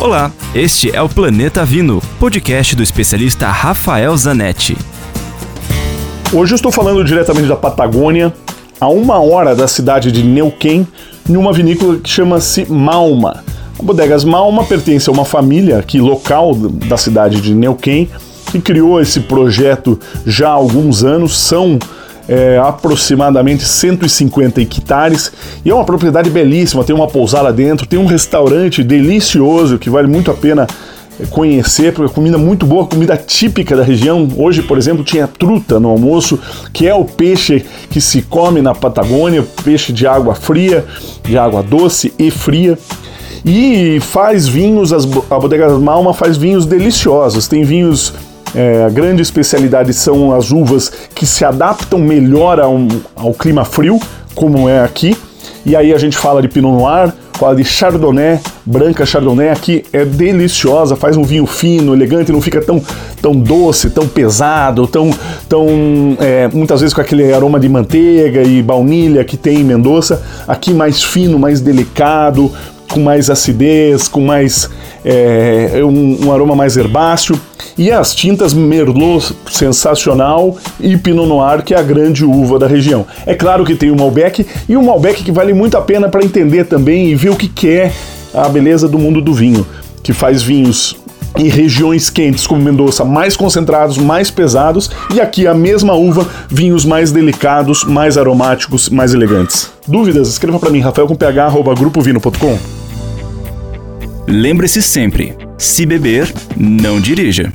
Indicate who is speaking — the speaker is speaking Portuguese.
Speaker 1: Olá, este é o Planeta Vino, podcast do especialista Rafael Zanetti.
Speaker 2: Hoje eu estou falando diretamente da Patagônia, a uma hora da cidade de Neuquén, em uma vinícola que chama-se Malma. A Bodegas Malma pertence a uma família aqui local da cidade de Neuquén que criou esse projeto já há alguns anos. São é, aproximadamente 150 hectares e é uma propriedade belíssima. Tem uma pousada dentro, tem um restaurante delicioso que vale muito a pena é, conhecer, porque é comida muito boa, comida típica da região. Hoje, por exemplo, tinha truta no almoço, que é o peixe que se come na Patagônia, peixe de água fria, de água doce e fria. E faz vinhos, as, a Bodega Malma faz vinhos deliciosos. Tem vinhos é, a grande especialidade são as uvas que se adaptam melhor ao, ao clima frio, como é aqui. E aí a gente fala de Pinot Noir, fala de Chardonnay, branca Chardonnay, aqui é deliciosa, faz um vinho fino, elegante, não fica tão, tão doce, tão pesado, tão, tão é, muitas vezes com aquele aroma de manteiga e baunilha que tem em Mendoza. Aqui mais fino, mais delicado, com mais acidez, com mais é, um, um, aroma mais herbáceo. E as tintas Merlot sensacional e Pinot Noir, que é a grande uva da região. É claro que tem o Malbec e o Malbec que vale muito a pena para entender também e ver o que, que é a beleza do mundo do vinho, que faz vinhos em regiões quentes como Mendoza mais concentrados, mais pesados, e aqui a mesma uva, vinhos mais delicados, mais aromáticos, mais elegantes. Dúvidas? Escreva para mim, rafael com ph, grupovino.com.
Speaker 1: Lembre-se sempre: se beber, não dirija.